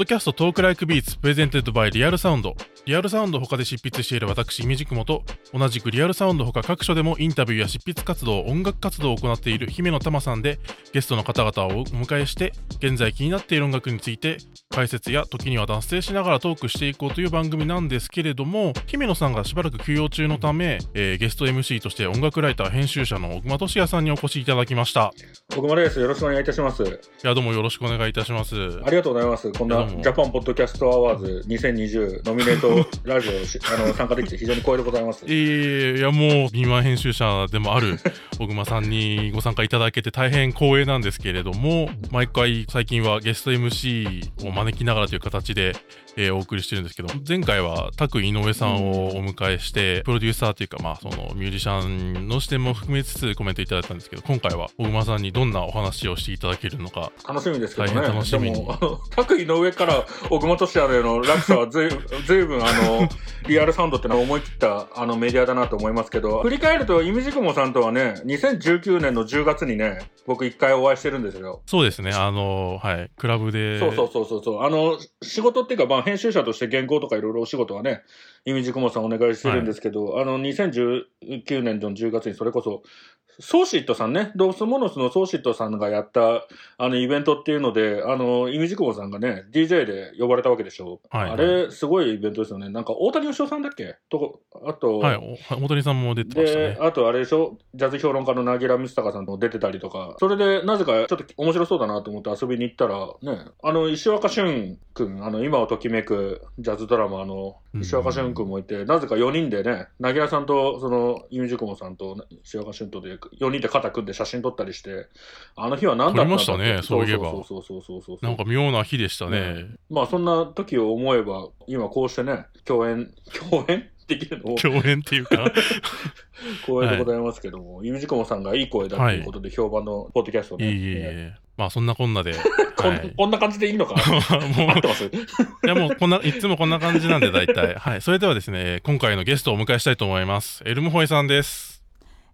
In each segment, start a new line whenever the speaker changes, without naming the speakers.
ドキャスト Talk Like Beats presented by Real Sound。リアルサウンド他で執筆している私、イミジクモと、同じくリアルサウンド他各所でもインタビューや執筆活動、音楽活動を行っている姫乃たまさんで、ゲストの方々をお迎えして、現在気になっている音楽について、解説や時には脱線しながらトークしていこうという番組なんですけれども、姫乃さんがしばらく休養中のため、えーゲスト MC として音楽ライター編集者の小熊俊哉さんにお越しいただきました。
僕もです。よろしくお願いいたします。
いや、どうもよろしくお願いいたします。
ありがとうございます。こんな JAPAN PODCAST AWARDS 2020ノミネートラジオあの参加できて非常に光栄でございます。
いやいやいやもう敏腕編集者でもある小熊さんにご参加いただけて大変光栄なんですけれども毎回最近はゲスト MC を招きながらという形で、えーお送りしてるんですけど前回は TAKU INOUE さんをお迎えしてプロデューサーというかまあそのミュージシャンの視点も含めつつコメントいただいたんですけど今回は小熊さんにどんなお話をしていただけるのか
楽しみですけどね。
楽しみに
でも、あの、上から奥本氏への落差はずいずいぶんあの、リアルサウンドってのは思い切ったあのメディアだなと思いますけど、振り返ると、イミジクモさんとはね、2019年の10月にね、僕一回お会いしてるんですよ。
そうですねあのはいクラブで
そうそうそうそうそう。あの、仕事っていうか、まあ、編集者として原稿とかいろいろお仕事はね、イミジクモさんお願いしてるんですけど、あの、2019年の10月にそれこそ、ソーシットさんね、ドースモノスのソーシットさんがやった、あの、イベントっていうので、あの、イミジクモさんがね、DJ で呼ばれたわけでしょ。
はい
あれ、すごいイベントですよね。なんか、大谷義雄さんだっけ？とこ、あと、
はいお大谷さんも出てました
で
ね、
あとあれでしょ、ジャズ評論家のナギラ・ミスタカさんも出てたりとか、それでなぜかちょっと面白そうだなと思って遊びに行ったら、ね、あの、石若俊くん、あの、今をときめくジャズドラマーの石若俊くんもいて、なぜか4人でね、ナギラさんと、その、ユンジュクモさんと石若俊とで4人で肩組んで写真撮ったりして、あの日は何だったんだ
撮りましたねそういえば
そうそうそうそうそうそう。
なんか妙な日でしたね
まあそんな時を思えば、今こうしてね、共演、共演できるの？を
共演っていうか
光栄でございますけども、ゆみじこもさんがいい声だということで評判のポッドキャストね。
いえいえいえ。まあそんなこんなで。
こん
はい。
こんな感じでいいのか？
もう
合ってます？
いやもうこんな、いつもこんな感じなんで大体。はい。それではですね、今回のゲストをお迎えしたいと思います。エルムホイさんです。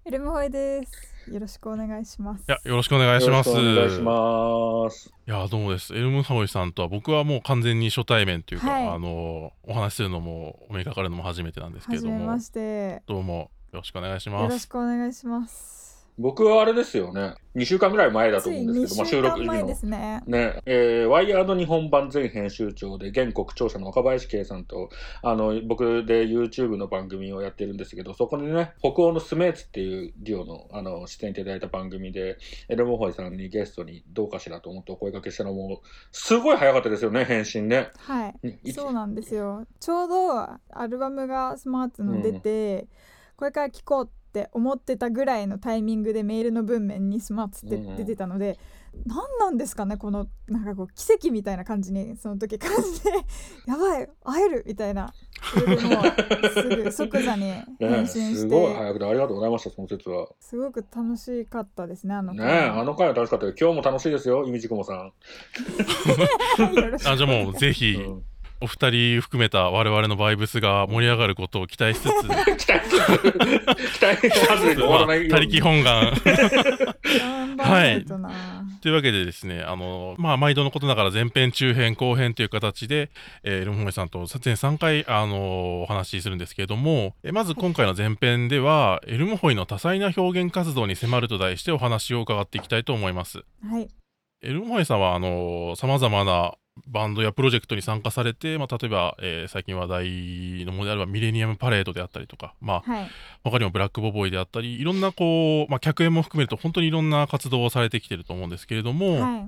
エルムホイです。よろしくお願いします。
いや、よろしくお願いします。
よろしくお願いします。
いや、どうもです。エルムホイさんとは僕はもう完全に初対面というか、
はい
あの、お話しするのも、お目にかかるのも初めてなんですけれども
はじめま、して。
どうもよろしくお願いし
よろし
ます。
くお願いします。
僕はあれですよね、2週間ぐらい前だと
つい2
思うんですけど、まあ、収
週
録時の
で。すね。
ね、えーワイヤード日本版全編集長で、現国庁舎の岡林圭さんと、あの、僕で YouTube の番組をやってるんですけど、そこでね、北欧のスメーツっていうデュオの、あの、出演いただいた番組で、エルモホイさんにゲストにどうかしらと思ってお声掛けしたらもう、すごい早かったですよね、返信ね。
はい。
い
そうなんですよ。ちょうどアルバムがスマーツの出て、これから聴こうって思ってたぐらいのタイミングでメールの文面にスマーツって出てたので、何なんですかねこのなんかこう奇跡みたいな感じにその時感じて やばい会えるみたいなそれでもうすぐ即座に
ね
返信し
すごい
て
早くてありがとうございました、その説は。
すごく楽しかったですねあの
ねあの回は楽しかったよ。今日も楽しいですよ、いみじくもさん。
あ、じゃあもうぜひ、
うん
お二人含めた我々のバイブスが盛り上がることを期待しつつ、
期待する期待外れに終わ
まあ
らないように。
他力本願。
頑張らないとな、
というわけでですね、あの、まあ、毎度のことながら前編、中編、後編という形で、えー、エルモホイさんと全3回、あのお話しするんですけれども、えまず今回の前編では、エルモホイの多彩な表現活動に迫ると題してお話を伺っていきたいと思います。
はい。
エルモホイさんは、あのー、様々なバンドやプロジェクトに参加されて、まあ、例えば、えー最近話題のものであれば、ミレニアムパレードであったりとか、まあ、
はい。
他にもブラックボボイであったり、いろんなこう、まあ、客演も含めると本当にいろんな活動をされてきてると思うんですけれども、
はい。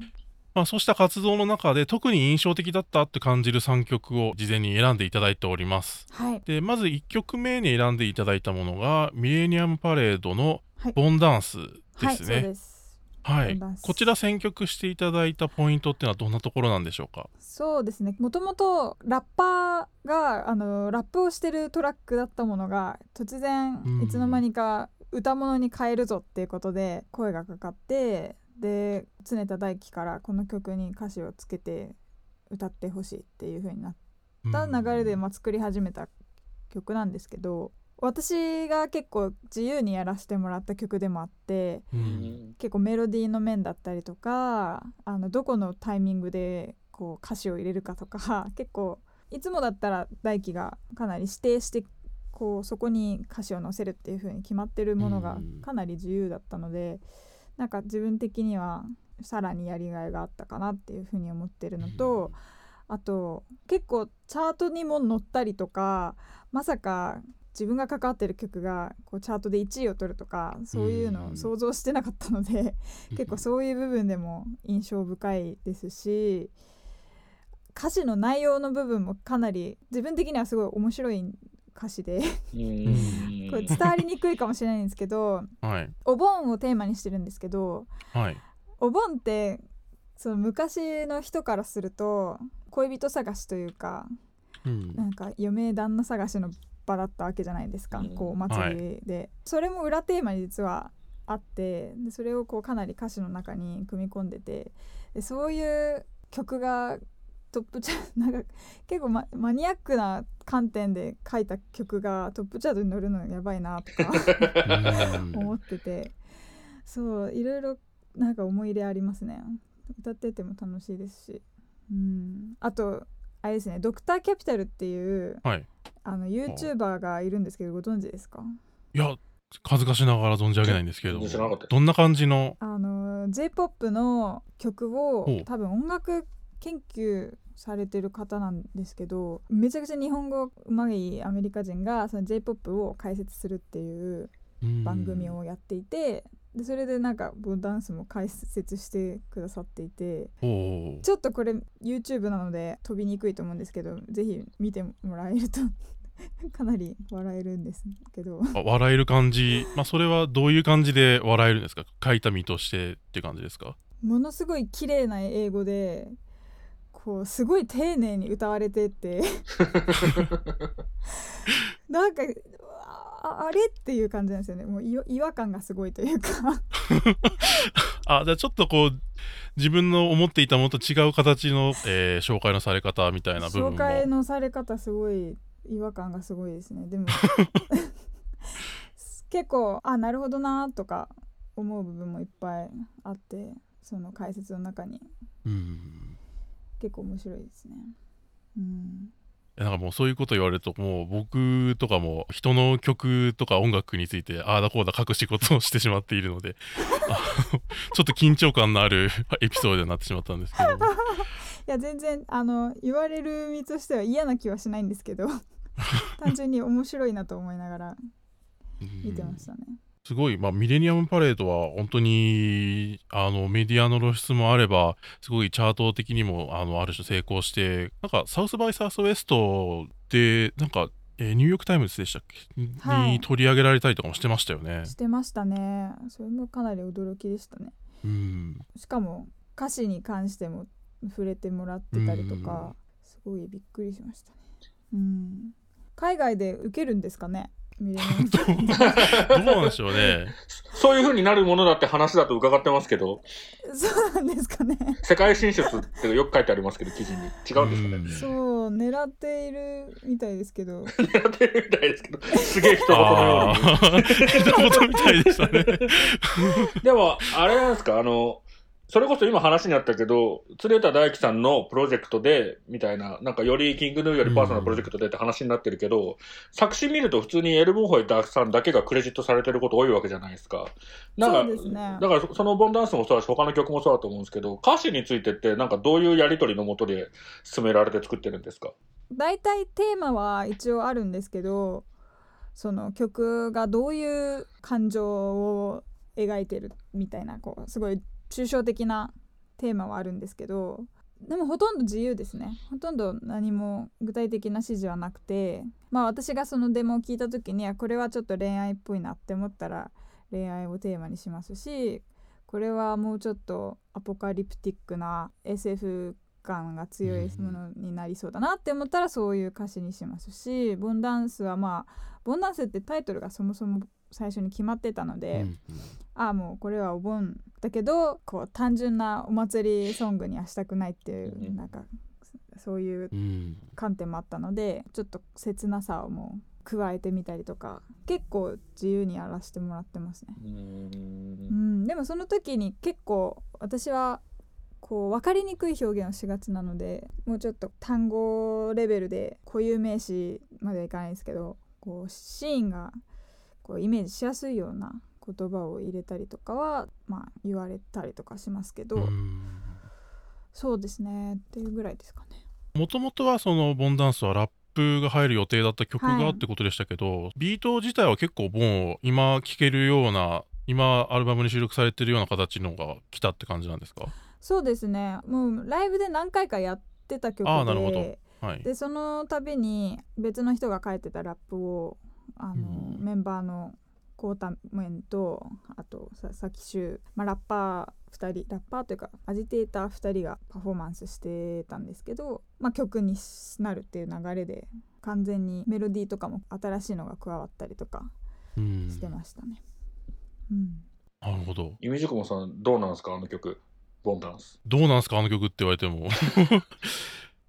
まあ、そうした活動の中で特に印象的だったって感じる3曲を事前に選んでいただいております。
はい。
で、まず1曲目に選んでいただいたものが、ミレニアムパレードの
はい。
ボンダンスですね。はい。こちら選曲していただいたポイントっていうのはどんなところなんでしょうか？
そうですね。もともとラッパーがあのラップをしてるトラックだったものが突然
うん。
いつの間にか歌物に変えるぞっていうことで声がかかってで常田大輝からこの曲に歌詞をつけて歌ってほしいっていう風になった流れで、まあ、作り始めた曲なんですけど私が結構自由にやらせてもらった曲でもあって
うん。
結構メロディーの面だったりとかあのどこのタイミングでこう歌詞を入れるかとか 結構いつもだったら大輝がかなり指定してこうそこに歌詞を載せるっていう風に決まってるものがかなり自由だったので、なんか自分的にはさらにやりがいがあったかなっていう風に思ってるのと、あと結構チャートにも載ったりとかまさか自分が関わってる曲がこうチャートで1位を取るとかそういうのを想像してなかったので、結構そういう部分でも印象深いですし歌詞の内容の部分もかなり自分的にはすごい面白い歌詞でこれ伝わりにくいかもしれないんですけど、
はい、
お盆をテーマにしてるんですけど、
はい、
お盆ってその昔の人からすると恋人探しというか、うん、なんか嫁旦那探しの場だったわけじゃないですか、うん、こうお祭りで、はい、それも裏テーマに実はあってでそれをこうかなり歌詞の中に組み込んでてでそういう曲がトップチャなんか結構ママニアックな観点で書いた曲がトップチャートに乗るのやばいなとか 思ってて。そういろいろなんか思い入れありますね。歌ってても楽しいですし。うん。あとあれですねドクターキャピタルっていう、
はい、
あの YouTuber がいるんですけどご存知ですか？
いや恥ずかしながら存じ上げないんですけどどんな感じの？
あの J−POP の曲を多分音楽研究されてる方なんですけどめちゃくちゃ日本語うまいアメリカ人がその J−POP を解説するっていう番組をやっていてでそれでなんかボダンスも解説してくださっていてちょっとこれ YouTube なので飛びにくいと思うんですけどぜひ見てもらえると かなり笑えるんですけど。
笑える感じ。まあそれはどういう感じで笑えるんですか？書いた身としてって感じですか？
ものすごい綺麗な英語でこうすごい丁寧に歌われてて。なんかああれっていう感じなんですよね。もう違和感がすごいというか。
あじゃあちょっとこう自分の思っていたものと違う形の、えー、紹介のされ方みたいな部分
も。紹介のされ方すごい違和感がすごいですね。でも 結構あなるほどなとか思う部分もいっぱいあってその解説の中に、
うん、
結構面白いですね。うん
なんかもうそういうこと言われるともう僕とかも人の曲とか音楽についてああだこうだ隠し事をしてしまっているのでちょっと緊張感のあるエピソードになってしまったんですけど い
や全然あの言われる身としては嫌な気はしないんですけど 単純に面白いなと思いながら見てましたね。
すごい、まあ、 millennium parade は本当にあのメディアの露出もあればすごいチャート的にもあのある種成功してなんかサウスバイサウスウェストでなんか、えー、ニューヨーク・タイムズでしたっけ、はい、に取り上げられたりとかもしてましたよね。
してましたね。それもかなり驚きでしたね。
うん
しかも歌詞に関しても触れてもらってたりとかすごいびっくりしましたね。うん海外で受けるんですかね？見れない ど
うなんでしょうね。
そういう風になるものだって話だと伺ってますけど。
そうなんですかね。
世界進出ってよく書いてありますけど、記事に。違うんですか
ね。そう、狙っているみたいですけど。
狙っているみたいですけど、すげえ一言のよ
うに。一言 みたいでしたね。
でも、あれなんですか、あの、それこそ今話にあったけど、鶴田大樹さんのプロジェクトで、みたいな、なんかよりキングヌーよりパーソナルプロジェクトでって話になってるけど、うん、作詞見ると普通にエルボンホイさんだけがクレジットされてること多いわけじゃないですか。なんか、
ね、
だからそのボンダンスもそうだし、他の曲もそうだと思うんですけど、歌詞についてってなんかどういうやりとりのもとで進められて作ってるんですか？
大体テーマは一応あるんですけど、その曲がどういう感情を描いてるみたいな、こう、すごい抽象的なテーマはあるんですけどでもほとんど自由ですね。ほとんど何も具体的な指示はなくてまあ私がそのデモを聞いた時にはこれはちょっと恋愛っぽいなって思ったら恋愛をテーマにしますしこれはもうちょっとアポカリプティックな SF 感が強いものになりそうだなって思ったらそういう歌詞にしますしボンダンスはまあボンダンスってタイトルがそもそも最初に決まってたので、うん。ああもうこれはお盆だけどこう単純なお祭りソングにはしたくないっていう、うん、なんかそういう観点もあったので、ちょっと切なさをもう加えてみたりとか結構自由にやらせてもらってますね。うん。でもその時に結構私はこう分かりにくい表現をしがちなのでもうちょっと単語レベルで固有名詞まではいかないですけどこうシーンがこうイメージしやすいような言葉を入れたりとかは、まあ、言われたりとかしますけど、そうですねっていうぐらいですかね。
もともとはそのボンダンスはラップが入る予定だった曲がってことでしたけど、はい、ビート自体は結構もう今聴けるような今アルバムに収録されてるような形のが来たって感じなんですか？
そうですね。もうライブで何回かやってた曲で
あなるほど、はい、
でその度に別の人が書いてたラップをあの、うん、メンバーのコータメンとあと佐々木修、まあ、ラッパー2人ラッパーというかアジテーター2人がパフォーマンスしてたんですけど、まあ、曲になるっていう流れで完全にメロディーとかも新しいのが加わったりとかしてましたね。
うん、なるほど。
ゆみじくもさんどうなんですかあの曲ボンダンス。
どうなんすかあの曲って言われても。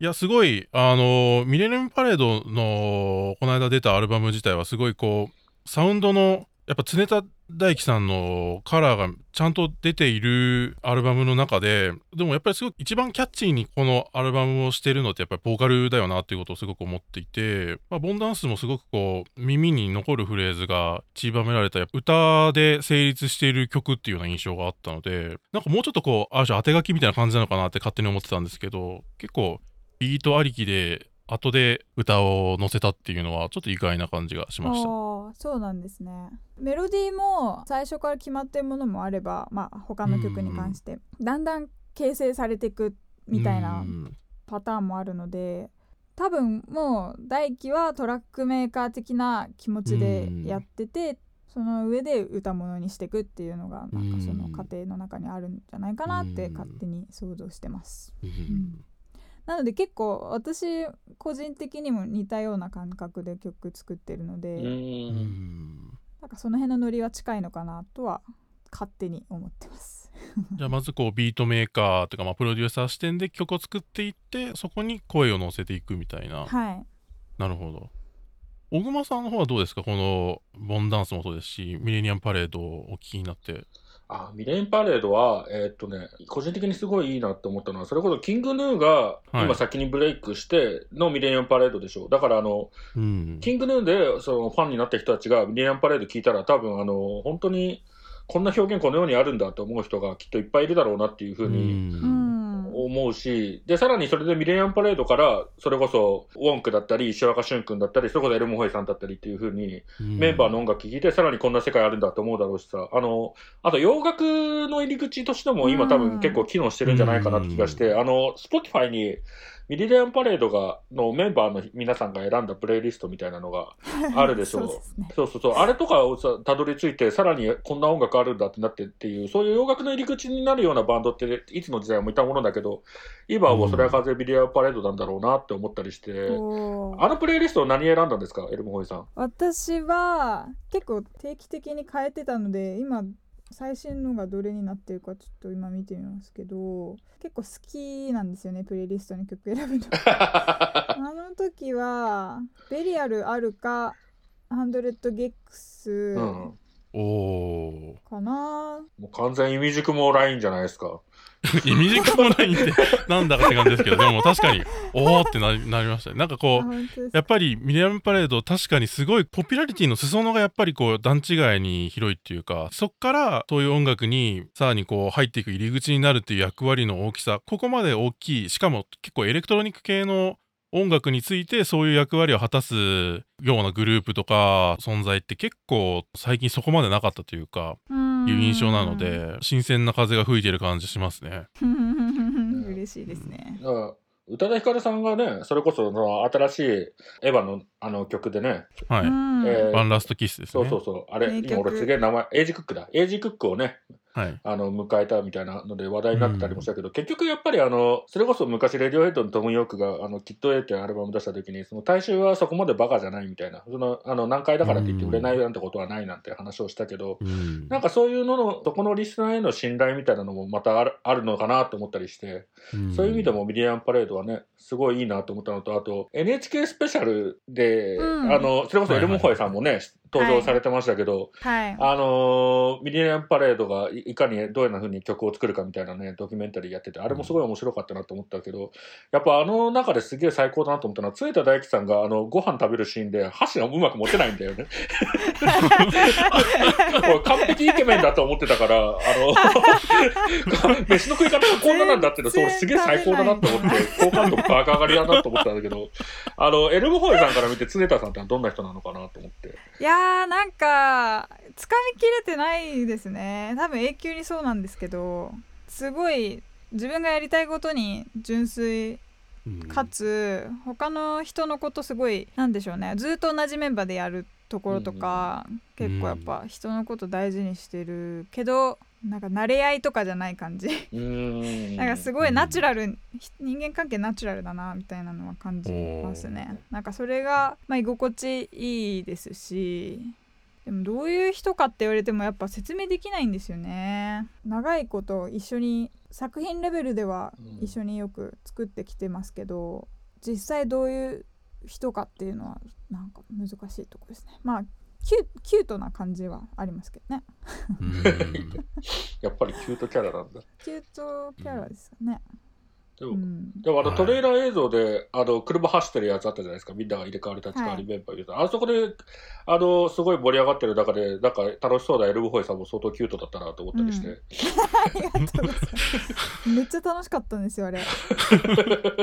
いや、すごい、あの、ミレニアムパレードの、この間出たアルバム自体は、すごいこう、サウンドのやっぱ常田大樹さんのカラーがちゃんと出ているアルバムの中ででもやっぱりすごく一番キャッチーにこのアルバムをしてるのってやっぱりボーカルだよなっていうことをすごく思っていて、まあ、ボンダンスもすごくこう耳に残るフレーズが散りばめられた歌で成立している曲っていうような印象があったのでなんかもうちょっとこうある種当て書きみたいな感じなのかなって勝手に思ってたんですけど結構ビートありきで後で歌を載せたっていうのはちょっと意外な感じがしました。
そうなんですね。メロディーも最初から決まってるものもあればまあ他の曲に関してだんだん形成されていくみたいなパターンもあるので多分もう大輝はトラックメーカー的な気持ちでやっててその上で歌物にしていくっていうのがなんかその過程の中にあるんじゃないかなって勝手に想像してます。うんなので結構私個人的にも似たような感覚で曲作ってるのでなんかその辺のノリは近いのかなとは勝手に思ってます。
じゃあまずこうビートメーカーとかまあプロデューサー視点で曲を作っていってそこに声を乗せていくみたいな。
はい。
なるほど。小熊さんの方はどうですか？このボンダンスもそうですしミレニアムパレードをお聞きになって
あ、ミレンパレードは、えー、っとね、個人的にすごいいいなって思ったのは、それこそキングヌーが今先にブレイクしてのミレニアムパレードでしょ。う。だからあの、うん、キングヌーでそのファンになった人たちがミレニアムパレード聞いたら多分あの、本当にこんな表現このようにあるんだと思う人がきっといっぱいいるだろうなっていうふうに、うん思うし、で、さらにそれで millennium parade から、それこそ、 WONK だったり、石若俊君だったり、それこそ ermhoi さんだったりっていうふうに、メンバーの音楽聴いて、さらにこんな世界あるんだと思うだろうしさ、あの、あと洋楽の入り口としても今多分結構機能してるんじゃないかなって気がして、あの、 Spotify に、 millennium parade が、のメンバーの皆さんが選んだプレイリストみたいなのがあるでしょう。そうね、そうそうそう。あれとかをさ、たどり着いて、さらにこんな音楽あるんだってなってっていう、そういう洋楽の入り口になるようなバンドって、いつの時代もいたものだけど、今はそれは風ビリアンパレードなんだろうなって思ったりして、うん、あのプレイリストを何選んだんですか、エルモホイさん。
私は、結構定期的に変えてたので、今、最新のがどれになってるかちょっと今見てみますけど結構好きなんですよねプレイリストに曲選ぶの。あの時はベリアルあるかハンドレッドゲックス、うん
お
かな
もう完全意味軸もラインじゃないですか。
意味軸もラインってなんだかって感じですけど、でも確かに、おーってなりましたね。なんかこう、やっぱりミリアムパレード、確かにすごいポピュラリティの裾野がやっぱりこう段違いに広いっていうか、そっからそういう音楽にさらにこう入っていく入り口になるっていう役割の大きさ、ここまで大きい、しかも結構エレクトロニック系の音楽についてそういう役割を果たすようなグループとか存在って結構最近そこまでなかったというかいう印象なので新鮮な風が吹いてる感じしますね。
嬉しいですね。
宇多田ヒカルさんがね、それこそその新しいエヴァのあの曲でね、
はい。えー、 One Last Kiss ですね。
そうそうそう。あれ、今俺すげえ名前、エイジクックだ。エイジクックをね、はい、あの迎えたみたいなので話題になってたりもしたけど、うん、結局やっぱりあのそれこそ昔 Radiohead のトム・ヨークがあのキット A っていうアルバム出した時にその大衆はそこまでバカじゃないみたいな。そのあの難解だからって言って売れないなんてことはないなんて話をしたけど、うん、なんかそういうののそこのリスナーへの信頼みたいなのもまたあるあるのかなと思ったりして、うん、そういう意味でもミリアンパレードはねすごいいいなと思ったのとあと NHK スペシャルで、あのそれこそエルモホイさんもね、はいはい登場されてましたけど、
はい
あのーミリニアムパレードがいいかにどういうふうに曲を作るかみたいなね、ドキュメンタリーやってて、あれもすごい面白かったなと思ったけど、やっぱあの中ですげえ最高だなと思ったのは、杖田大樹さんがあのご飯食べるシーンで箸がうまく持てないんだよね。俺 完璧イケメンだと思ってたから、あの、飯の食い方がこんななんだっていうの、そうすげえ最高だなと思って、好感度バカ上がりだなと思ったんだけど、あの、エルムホイさんから見て、杖田さんってどんな人なのかなと思って。
いやーなんかつかみきれてないですね。多分永久にそうなんですけどすごい自分がやりたいことに純粋
うん。
かつ他の人のことすごいなんでしょうね。ずっと同じメンバーでやるところとか、結構やっぱ人のこと大事にしてるけどなんか慣れ合いとかじゃない感じ。なんかすごいナチュラル、ひ人間関係ナチュラルだなみたいなのは感じますね。なんかそれが、まあ、居心地いいですしでもどういう人かって言われてもやっぱ説明できないんですよね。長いこと一緒に作品レベルでは
うん。
一緒によく作ってきてますけど、実際どういう人かっていうのはなんか難しいところですね。まあキュキュートな感じはありますけどね。
うん。
やっぱりキュートキャラなんだ。
キュートキャラですよね、
でも、
うん、
でもあの
はい。
トレーラー映像で、あの車走ってるやつあったじゃないですか、みんなが入れ替わり立ち替わりメンバー入れた、あそこであのすごい盛り上がってる。中で、なんか楽しそうな ermhoi さんも相当キュートだったなと思ったりして、
ありがとうございます。めっちゃ楽しかったんですよあれ。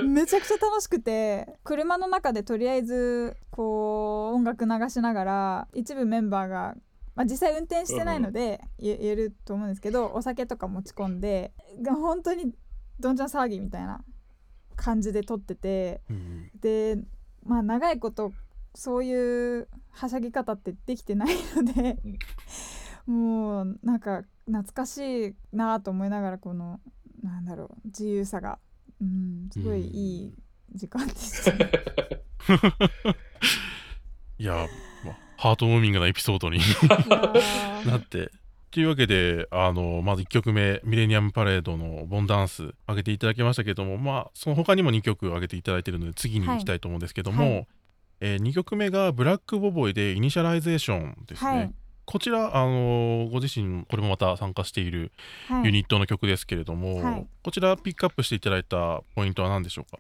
めちゃくちゃ楽しくて車の中でとりあえずこう音楽流しながら一部メンバーが、まあ、実際運転してないので言言えると思うんですけどお酒とか持ち込んでが本当にどんちゃん騒ぎみたいな感じで撮ってて
うん
でまあ長いことそういうはしゃぎ方ってできてないので、もうなんか懐かしいなと思いながらこのなんだろう自由さが、うん、すごいいい時間でしたね。
いや、まあハートウォーミングなエピソードに なって。というわけで、あの、まず1曲目、 millennium parade の Bon Dance、上げていただきましたけども、まあ、その他にも2曲上げていただいているので、次に行きたいと思うんですけども、
はい。
え2曲目が Black Boboi で Initialization ですね。
はい。
こちら、あのご自身、これもまた参加している
はい。
ユニットの曲ですけれども、
はい。
こちらピックアップしていただいたポイントは何でしょうか？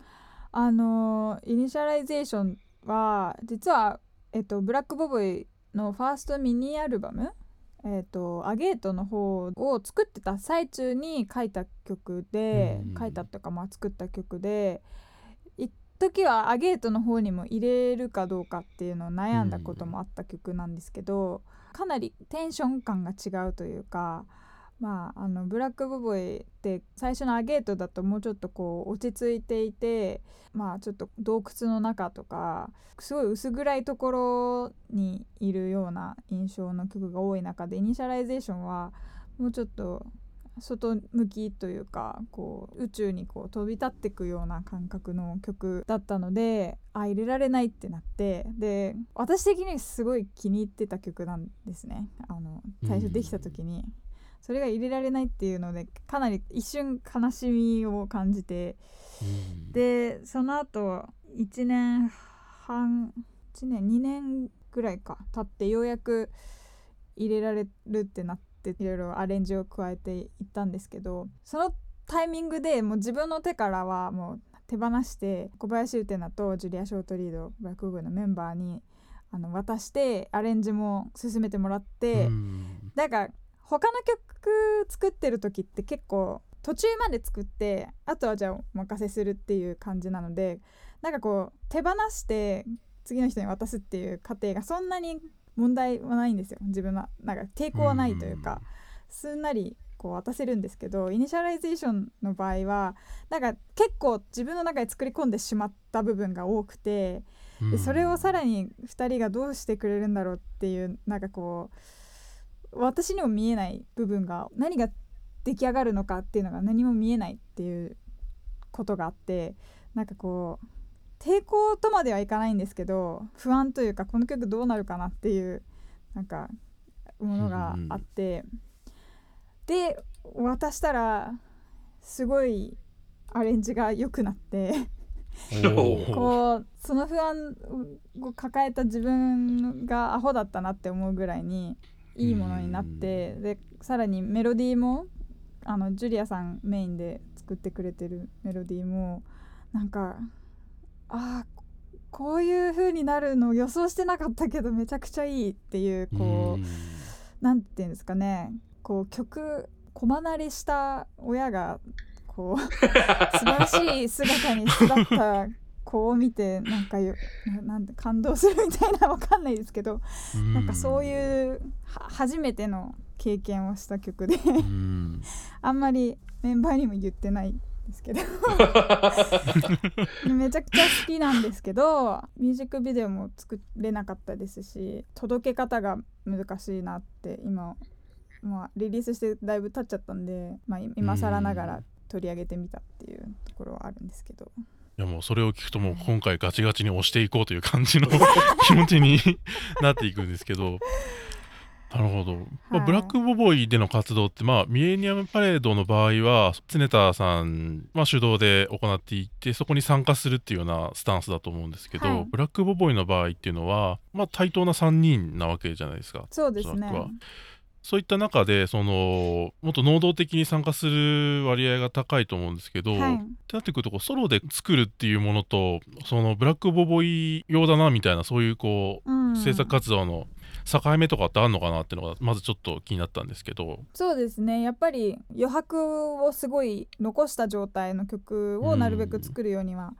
あのー Initialization は実は、えっと、 Black Boboi のファーストミニアルバム「えっと、 Agate」の方を作ってた最中に書いた曲で
うん
書いたとか、まあ、作った曲で一時は Agate の方にも入れるかどうかっていうのを悩んだこともあった曲なんですけどかなりテンション感が違うというか。まあ、あの Black Boboi って最初の Agate だともうちょっとこう落ち着いていてまあちょっと洞窟の中とかすごい薄暗いところにいるような印象の曲が多い中で Initialization はもうちょっと外向きというかこう宇宙にこう飛び立っていくような感覚の曲だったのであ入れられないってなってで私的にすごい気に入ってた曲なんですねあの最初できた時に。それが入れられないっていうのでかなり一瞬悲しみを感じて。でその後1年半1年2年ぐらいか経ってようやく入れられるってなっていろいろアレンジを加えていったんですけどそのタイミングでもう自分の手からはもう手放して小林ウテナとジュリア・ショートリードブラックのメンバーにあの渡してアレンジも進めてもらって、
うん。
なんか他の曲作ってる時って結構途中まで作ってあとはじゃあお任せするっていう感じなのでなんかこう手放して次の人に渡すっていう過程がそんなに問題はないんですよ。自分は。なんか抵抗はないというかすんなりこう渡せるんですけど Initialization の場合はなんか結構自分の中で作り込んでしまった部分が多くてでそれをさらに2人がどうしてくれるんだろうっていうなんかこう私にも見えない部分が何が出来上がるのかっていうのが何も見えないっていうことがあってなんかこう抵抗とまではいかないんですけど不安というかこの曲どうなるかなっていうなんかものがあって、で渡したらすごいアレンジが良くなってこうその不安を抱えた自分がアホだったなって思うぐらいにいいものになってでさらにメロディーもあのジュリアさんメインで作ってくれてるメロディーもなんかああこういう風になるのを予想してなかったけどめちゃくちゃいいっていうこう何て言うんですかね。こう曲子離れした親がこう 素晴らしい姿に育った子を見てなんかよ なん感動するみたいなわかんないですけどなんかそういう初めての経験をした曲であんまりメンバーにも言ってないですけど。めちゃくちゃ好きなんですけどミュージックビデオも作れなかったですし届け方が難しいなって今まあ、リリースしてだいぶ経っちゃったんで、まあ、今更ながら取り上げてみたっていうところはあるんですけど。
いやもうそれを聞くともう今回ガチガチに押していこうという感じの 気持ちになっていくんですけど。なるほど、まあ、ブラックボボイでの活動って、まあ、ミレニアムパレードの場合は常田さん、まあ、主導で行っていってそこに参加するっていうようなスタンスだと思うんですけど、はい、ブラックボボイの場合っていうのは、まあ、対等な3人なわけじゃないですか
そうですね
そういった中でそのもっと能動的に参加する割合が高いと思うんですけど、はい、ってなってくるとこうソロで作るっていうものとそのブラックボボイ用だなみたいなそういうこう、うん、制作活動の境目とかってあるのかなっていうのがまずちょっと気になったんですけど。
そうですね。やっぱり余白をすごい残した状態の曲をなるべく作るようには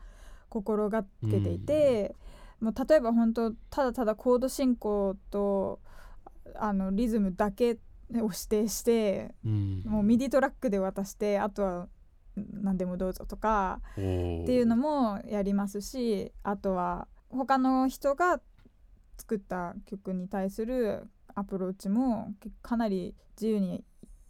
心がけていて、うん、もう例えば本当ただただコード進行とあのリズムだけを指定して、うん、もうミディトラックで渡してあとは何でもどうぞとかっていうのもやりますしあとは他の人が作った曲に対するアプローチもかなり自由に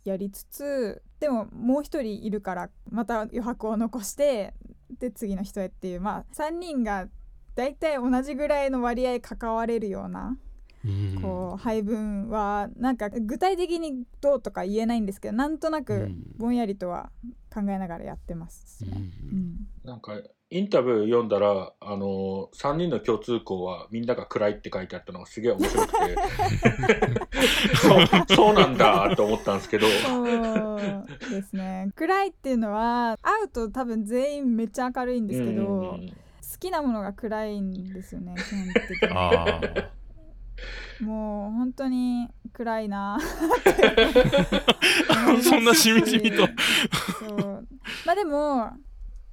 やりつつでももう一人いるからまた余白を残してで次の人へっていうまあ3人が大体同じぐらいの割合関われるようなこう配分はなんか具体的にどうとか言えないんですけどなんとなくぼんやりとは考えながらやってます。ね。
なんかインタビュー読んだらあの3人の共通項はみんなが暗いって書いてあったのがすげえ面白くて。そうそうなんだと思ったんですけど。
そうですね。暗いっていうのは会うと多分全員めっちゃ明るいんですけど好きなものが暗いんですよね基本的に。もう本当に暗いな。
そんなしみじみと。
そう。まあでも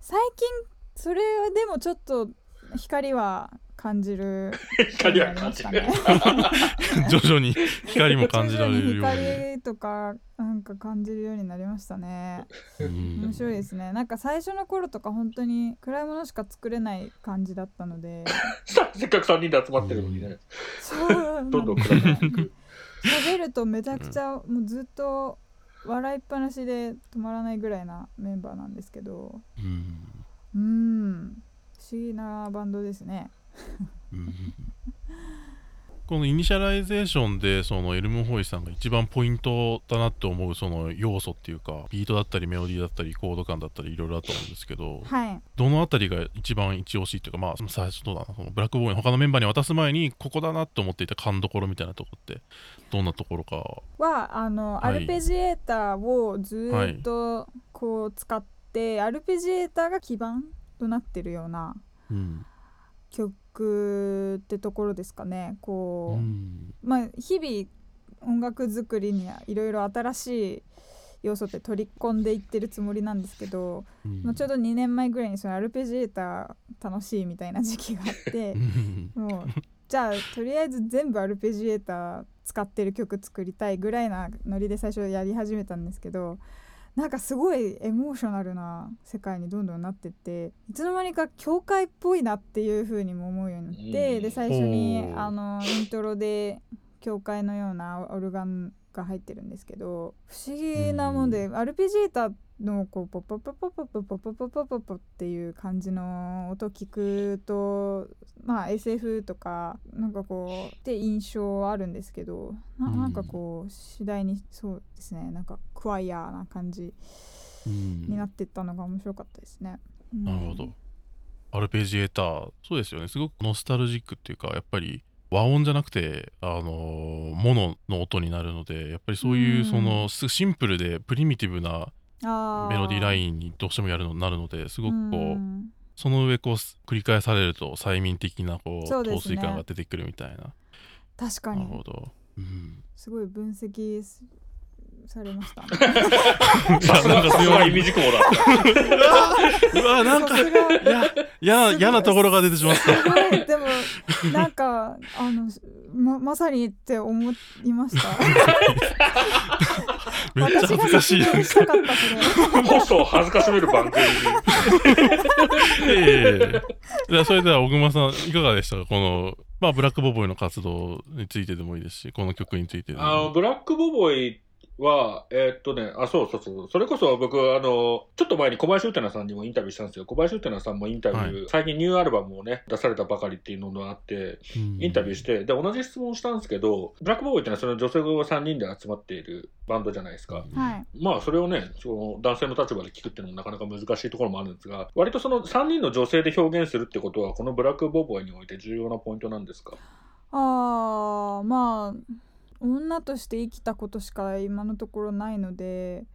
最近それでもちょっと光は感じる、
光は感じる。
徐々に光も感じられるように。
光とかなんか感じるようになりましたね。面白いですね。なんか最初の頃とか本当に暗いものしか作れない感じだったので。
せっかく3人で集まってるのにね。
そうどんどん暗くなってく喋るとめちゃくちゃ、もうずっと笑いっぱなしで止まらないぐらいなメンバーなんですけど。うん。不思議なバンドですね
この Initialization でその ermhoi さんが一番ポイントだなって思うその要素っていうかビートだったりメロディーだったりコード感だったりいろいろあると思うんですけど、
はい、
どの辺りが一番一押しっていうかまあ最初どうだな。その Black Boboi の他のメンバーに渡す前にここだなって思っていた勘どころみたいなところってどんなところか。
はあの、はい、アルペジエーターをずっとこう使って、はい、アルペジエーターが基盤となってるような、うん曲ってところですかね。こう、うん、まあ日々音楽作りにはいろいろ新しい要素って取り込んでいってるつもりなんですけど、うん、もうちょうど2年前ぐらいにそのアルペジエーター楽しいみたいな時期があってもうじゃあとりあえず全部アルペジエーター使ってる曲作りたいぐらいなノリで最初やり始めたんですけどなんかすごいエモーショナルな世界にどんどんなってっていつの間にか教会っぽいなっていう風にも思うようになって、で最初にあのイントロで教会のようなオルガンが入ってるんですけど不思議なもんで、アルペジエーターのこうポッポッポッポッポッポッポッポッポッポッポッポっていう感じの音聞くとまあ SF とかなんかこうって印象あるんですけどななんかこう次第にそうですねなんかクワイヤーな感じになってったのが面白かったですね。
なるほどアルペジエーターそうですよねすごくノスタルジックっていうかやっぱり和音じゃなくてあのモノの音になるのでやっぱりそういううん。そのすシンプルでプリミティブな
あ
メロディーラ
ン
インにどうしてもやるのなるのですごくこう、
ん。
その上こうす繰り返されると催眠的なこう陶酔感が出てくるみたいな。
確かに。
なるほど、うん、
すごい分析すされました。ね
さすがさすがイミジクモだ。
うわなんかや嫌なところが出てしまった。
でもなんかあのままさにって思いました。
めっちゃ恥ず
私が
かしい。
したかったそれ
恥ずかしめる番組に。
ええ。じゃあそれでは小熊さんいかがでしたか？このまあブラックボボイの活動についてでもいいですしこの曲についてでも。
あの、ブラックボボイは、えーっとね、あ、そうそうそう。それこそ僕、あの、ちょっと前に小林ウテナさんにもインタビューしたんですよ。小林ウテナさんもインタビュー、
は
最近ニューアルバムをね、出されたばかりっていうのがあって、インタビューして、で、同じ質問をしたんですけど、ブラックボボイってのはその女性が3人で集まっているバンドじゃないですか。
はい
まあ、それをね、その男性の立場で聞くっていうのもなかなか難しいところもあるんですが、割とその3人の女性で表現するってことは、このブラックボボイにおいて重要なポイントなんですか？
あーまあ女として生きたことしか今のところないので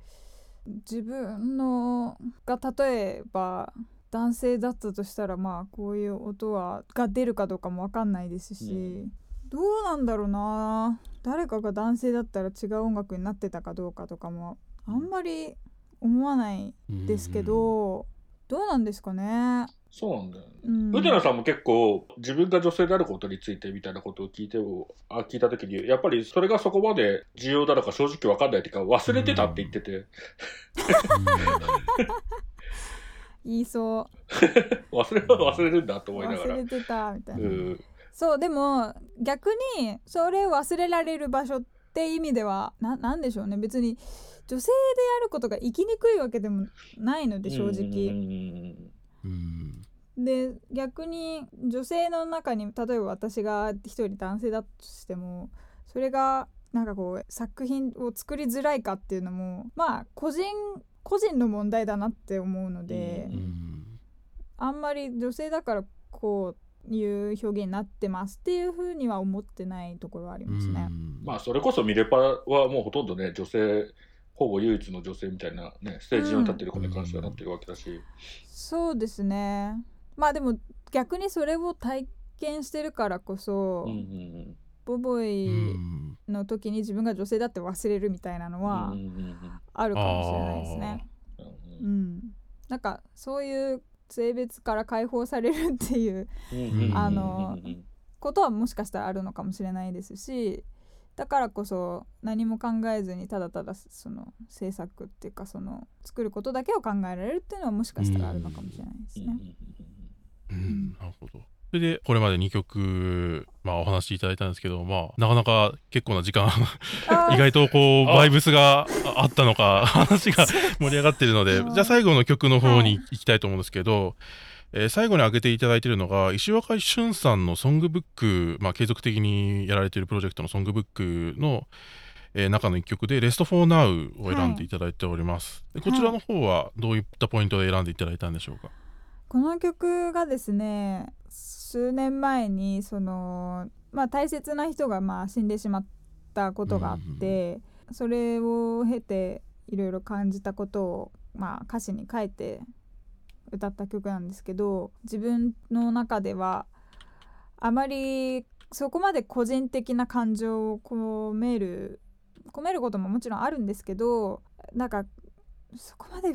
自分のが例えば男性だったとしたらまあこういう音はが出るかどうかも分かんないですし、どうなんだろうな。誰かが男性だったら違う音楽になってたかどうかとかもあんまり思わないですけど、どうなんですかね。
そうなんだよね。
うん。
ウテナさんも結構自分が女性であることについてみたいなことを聞いてもあ聞いた時にやっぱりそれがそこまで重要なのか正直わかんないっていうか忘れてたって言ってて、
言いそう。
忘れ忘れるんだと思いながら。
忘れてたみたいな。
うん。
そうでも逆にそれを忘れられる場所って意味ではななんでしょうね。別に女性であることが生きにくいわけでもないので正
うん。
直。
うん
で逆に女性の中に例えば私が一人男性だとしてもそれがなんかこう作品を作りづらいかっていうのもまあ個人個人の問題だなって思うので、
う
うん
あんまり女性だからこういう表現になってますっていうふうには思ってないところはありますね。
まあそれこそミレパはもうほとんどね女性ほぼ唯一の女性みたいなねステージ上に立ってる子に関してはなってるわけだし、
そうですねまあでも逆にそれを体験してるからこそ、
うんうん
ボボ
う
イ
ん
の時に自分が女性だって忘れるみたいなの
うん
はあるかもしれないですね。
うん
なんかそういう性別から解放されるっていう
うん
あのことはもしかしたらあるのかもしれないですしだからこそ何も考えずにただただその制作っていうかその作ることだけを考えられるっていうのはもしかしたらあるのかもしれないですね。
うん。なるほど。それでこれまで2曲、まあ、お話しいただいたんですけど、まあ、なかなか結構な時間意外とこう
あ
バイブスがあったのか 話が盛り上がってるのでじゃあ最後の曲の方に
はい。
行きたいと思うんですけど、えー最後に挙げていただいているのが石若俊さんのソングブック、まあ、継続的にやられているプロジェクトのソングブックの、えー中の一曲で「Rest for Now」を選んでいただいております、でこちらの方はどういったポイントで選んでいただいたんでしょうか、
この曲がですね数年前にその、まあ、大切な人がまあ死んでしまったことがあって、それを経ていろいろ感じたことを、まあ、歌詞に書いて歌った曲なんですけど自分の中ではあまりそこまで個人的な感情を込める込めることももちろんあるんですけどなんかそこまで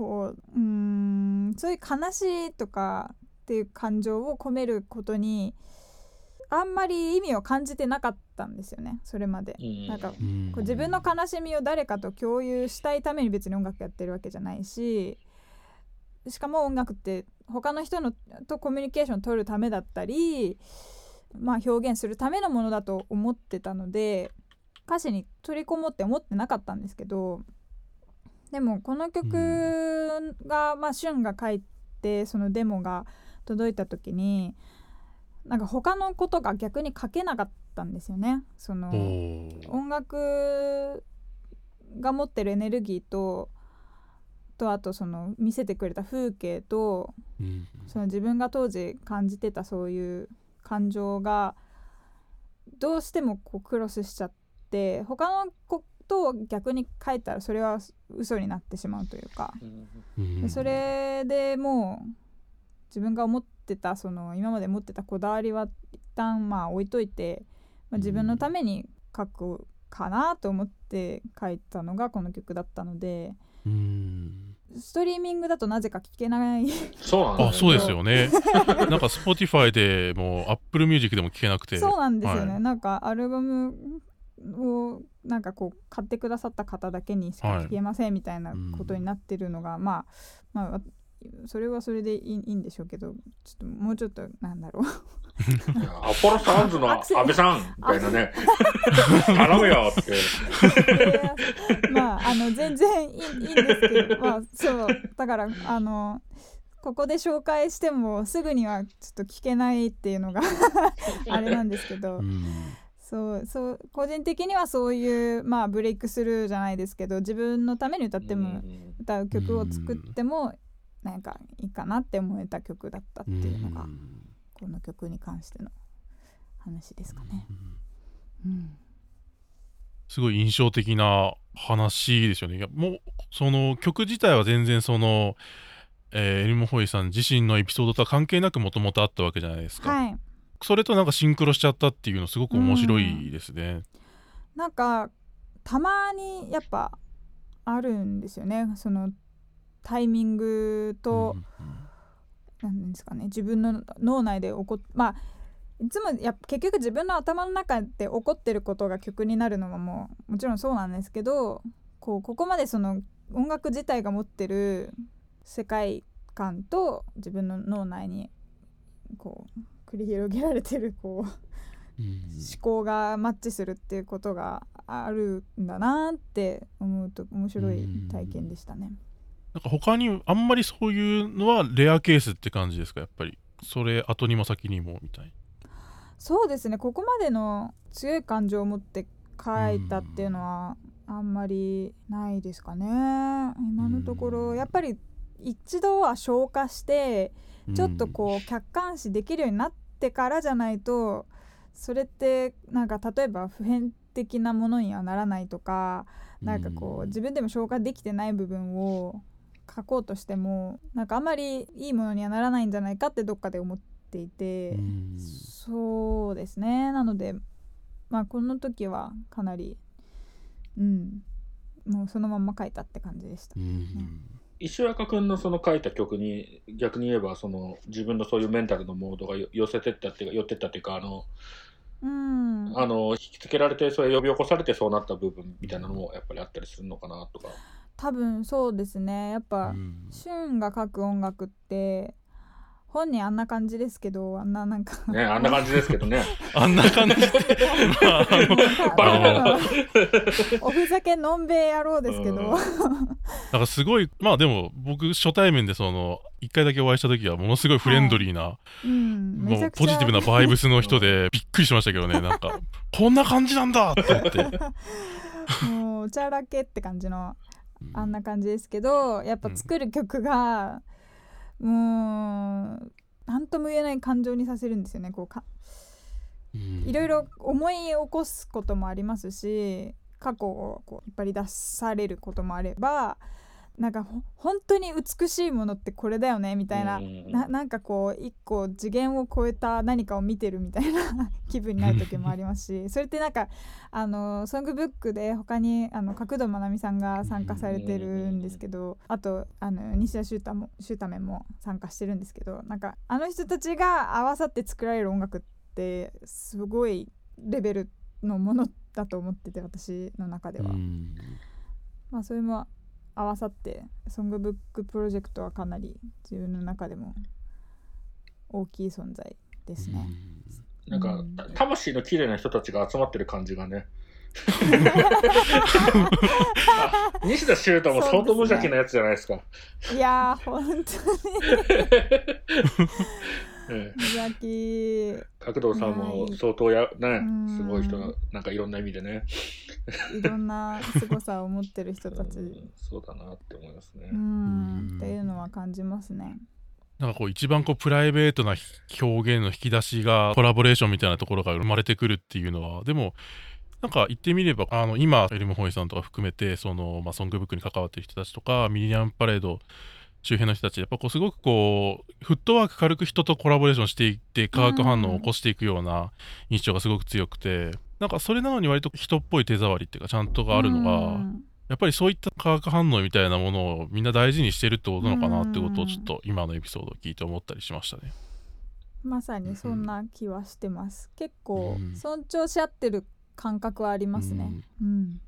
こううーんそういう悲しいとかっていう感情を込めることにあんまり意味を感じてなかったんですよねそれまで。
うん
なんか
うん
こう自分の悲しみを誰かと共有したいために別に音楽やってるわけじゃないししかも音楽って他の人のとコミュニケーションを取るためだったり、まあ、表現するためのものだと思ってたので歌詞に取り込もうって思ってなかったんですけどでもこの曲が、まあ、旬が書いてそのデモが届いた時になんか他のことが逆に書けなかったんですよね。その音楽が持ってるエネルギーととあとその見せてくれた風景と
うん。
その自分が当時感じてたそういう感情がどうしてもこうクロスしちゃって他のことを逆に書いたらそれは嘘になってしまうというか。
うん。
でそれでもう自分が思ってたその今まで持ってたこだわりは一旦まあ置いといて、まあ、自分のために書くかなと思って書いたのがこの曲だったので
うん。
ストリーミングだとなぜか聴けない
そうなんだ、
あそうですよね。なんか Spotify でも Apple Music でも聴けなくて。
そうなんですよね、
はい。
なんかアルバムをなんかこう買ってくださった方だけにしか
はい。
聴けませんみたいなことになってるのが、まあまあわそれはそれでいいいいんでしょうけどちょっともうちょっとなんだろう。
アポロサウンズの 安倍さんみたいなね。頼むよって。
まああの全然いいいいんですけどまあそうだからあのここで紹介してもすぐにはちょっと聞けないっていうのがあれなんですけど、
うん
そうそう個人的にはそういうまあブレイクスルーじゃないですけど自分のために歌っても歌う曲を作ってもなんかいいかなって思えた曲だったっていうのがこの曲に関しての話ですかね。うん
すごい印象的な話ですよね。いやもうその曲自体は全然その、えーエルモ・ホイさん自身のエピソードとは関係なくもともとあったわけじゃないですか。
はい
それとなんかシンクロしちゃったっていうのすごく面白いですね。
なんかたまにやっぱあるんですよね。そのタイミングと、なんですかね。自分の脳内で起こっまあいつもや結局自分の頭の中で起こってることが曲になるのはもうもちろんそうなんですけどこうここまでその音楽自体が持ってる世界観と自分の脳内にこう繰り広げられてるこう
うん。
思考がマッチするっていうことがあるんだなって思うと面白い体験でしたね。
なんか他にあんまりそういうのはレアケースって感じですか？やっぱり。それ後にも先にもみたい
そうですね。ここまでの強い感情を持って書いたっていうのはあんまりないですかね。今のとこ
うん。
ろやっぱり一度は消化して
な
ちょっとこう客観視できるようになってからじゃないとそれってなんか例えば普遍的なものにはならないとかなんかこう自分でも消化できてない部分を書こうとしてもなんかあんまりいいものにはならないんじゃないかってどっかで思っていて
うん。
そうですね。なのでまあこの時はかなりうん。もうそのまんま書いたって感じでした。
う。ん
石若君のその書いた曲に逆に言えばその自分のそういうメンタルのモードがよ寄せてったっていうか寄ってったっていうかあの、
うん。
あの引きつけられてそれ呼び起こされてそうなった部分みたいなのもやっぱりあったりするのかなとか。
多分そうですね。やっぱ、
うん。
シュンが書く音楽って本人あんな感じですけどあんななんか。
ねあんな感じですけどね。
あんな感じ。でまああの
おふざけのんべえ野郎ですけど、
うん。
なんかすごいまあでも僕初対面でその一回だけお会いした時はものすごいフレンドリーな、
うん、めち
もう
ゃくちゃ。
ポジティブなバイブスの人でびっくりしましたけどね。なんかこんな感じなんだって。思って
もうおちゃらけって感じのあんな感じですけどやっぱ作る曲が、もう何とも言えない感情にさせるんですよね。こうか
うん。
いろいろ思い起こすこともありますし過去をこう引っ張り出されることもあればなんかほ本当に美しいものってこれだよねみたいな。
うん
ななんかこう一個次元を超えた何かを見てるみたいな 気分になる時もありますし。それってなんかあのソングブックで他にあの角度まなみさんが参加されてるんですけどあとあの西田修太も修太面も参加してるんですけどなんかあの人たちが合わさって作られる音楽ってすごいレベルのものだと思ってて私の中では。
うん。
まあそれも合わさってソングブックプロジェクトはかなり自分の中でも大きい存在ですね。
なんか、
うん
た魂の綺麗な人たちが集まってる感じがね。あ 西田修太も相当無邪気なやつじゃないですか。
いやー本当に
ええ。
無邪気
角堂さんも相当や、ね
うん、
すごい人が、なんかいろんな意味でね。
いろんな凄さを持ってる人たち。
うんそうだなって思いますね。
っていうのは感じますね。
なんかこう一番こうプライベートな表現の引き出しがコラボレーションみたいなところが生まれてくるっていうのは。でもなんか言ってみればあの今エルム・ホイさんとか含めてその、まあ、ソングブックに関わってる人たちとかミリアムパレード周辺の人たちやっぱこうすごくこうフットワーク軽く人とコラボレーションしていって化学反応を起こしていくような印象がすごく強くてなんかそれなのに割と人っぽい手触りっていうかちゃんとがあるのが、
うん
やっぱりそういった化学反応みたいなものをみんな大事にしてるってことなのかなってことをちょっと今のエピソードを聞いて思ったりしましたね。
まさにそんな気はしてます。結構
うん
尊重し合ってる感覚はありますね。うん。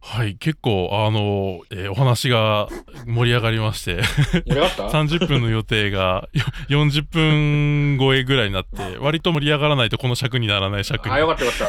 はい結構あの、えーお話が盛り上がりまして。
盛り上がった？
30分の予定がよ40分超えぐらいになって割と盛り上がらないとこの尺にならない尺に
あ、よかったよか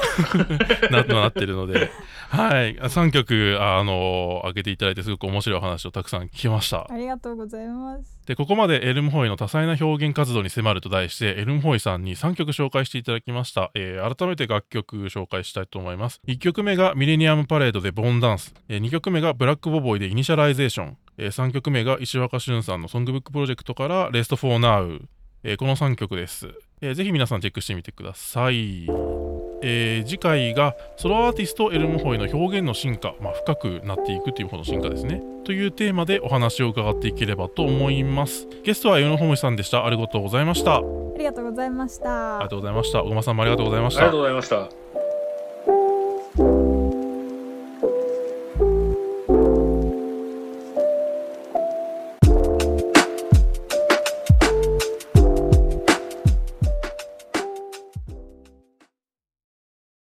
った。
ななってるので。はい3曲あの上げていただいてすごく面白いお話をたくさん聞きました。
ありがとうございます。
でここまで ermhoi の多彩な表現活動に迫ると題して ermhoi さんに3曲紹介していただきました、えー改めて楽曲紹介したいと思います。1曲目が millennium parade で Bon Dance、え2曲目が Black Boboi で Initialization、え3曲目が石若俊さんの Songbook Project から Rest for Now、えーこの3曲です、えーぜひ皆さんチェックしてみてください。えー次回がソロアーティストエルムホイの表現の進化、まあ、深くなっていくというほどの進化ですね。というテーマでお話を伺っていければと思います。ゲストはエルムホイさんでした。ありがとうございました。あり
ありがとうございました。
が。とうございました。小熊さんもありがとうございました。
ありがとうございました。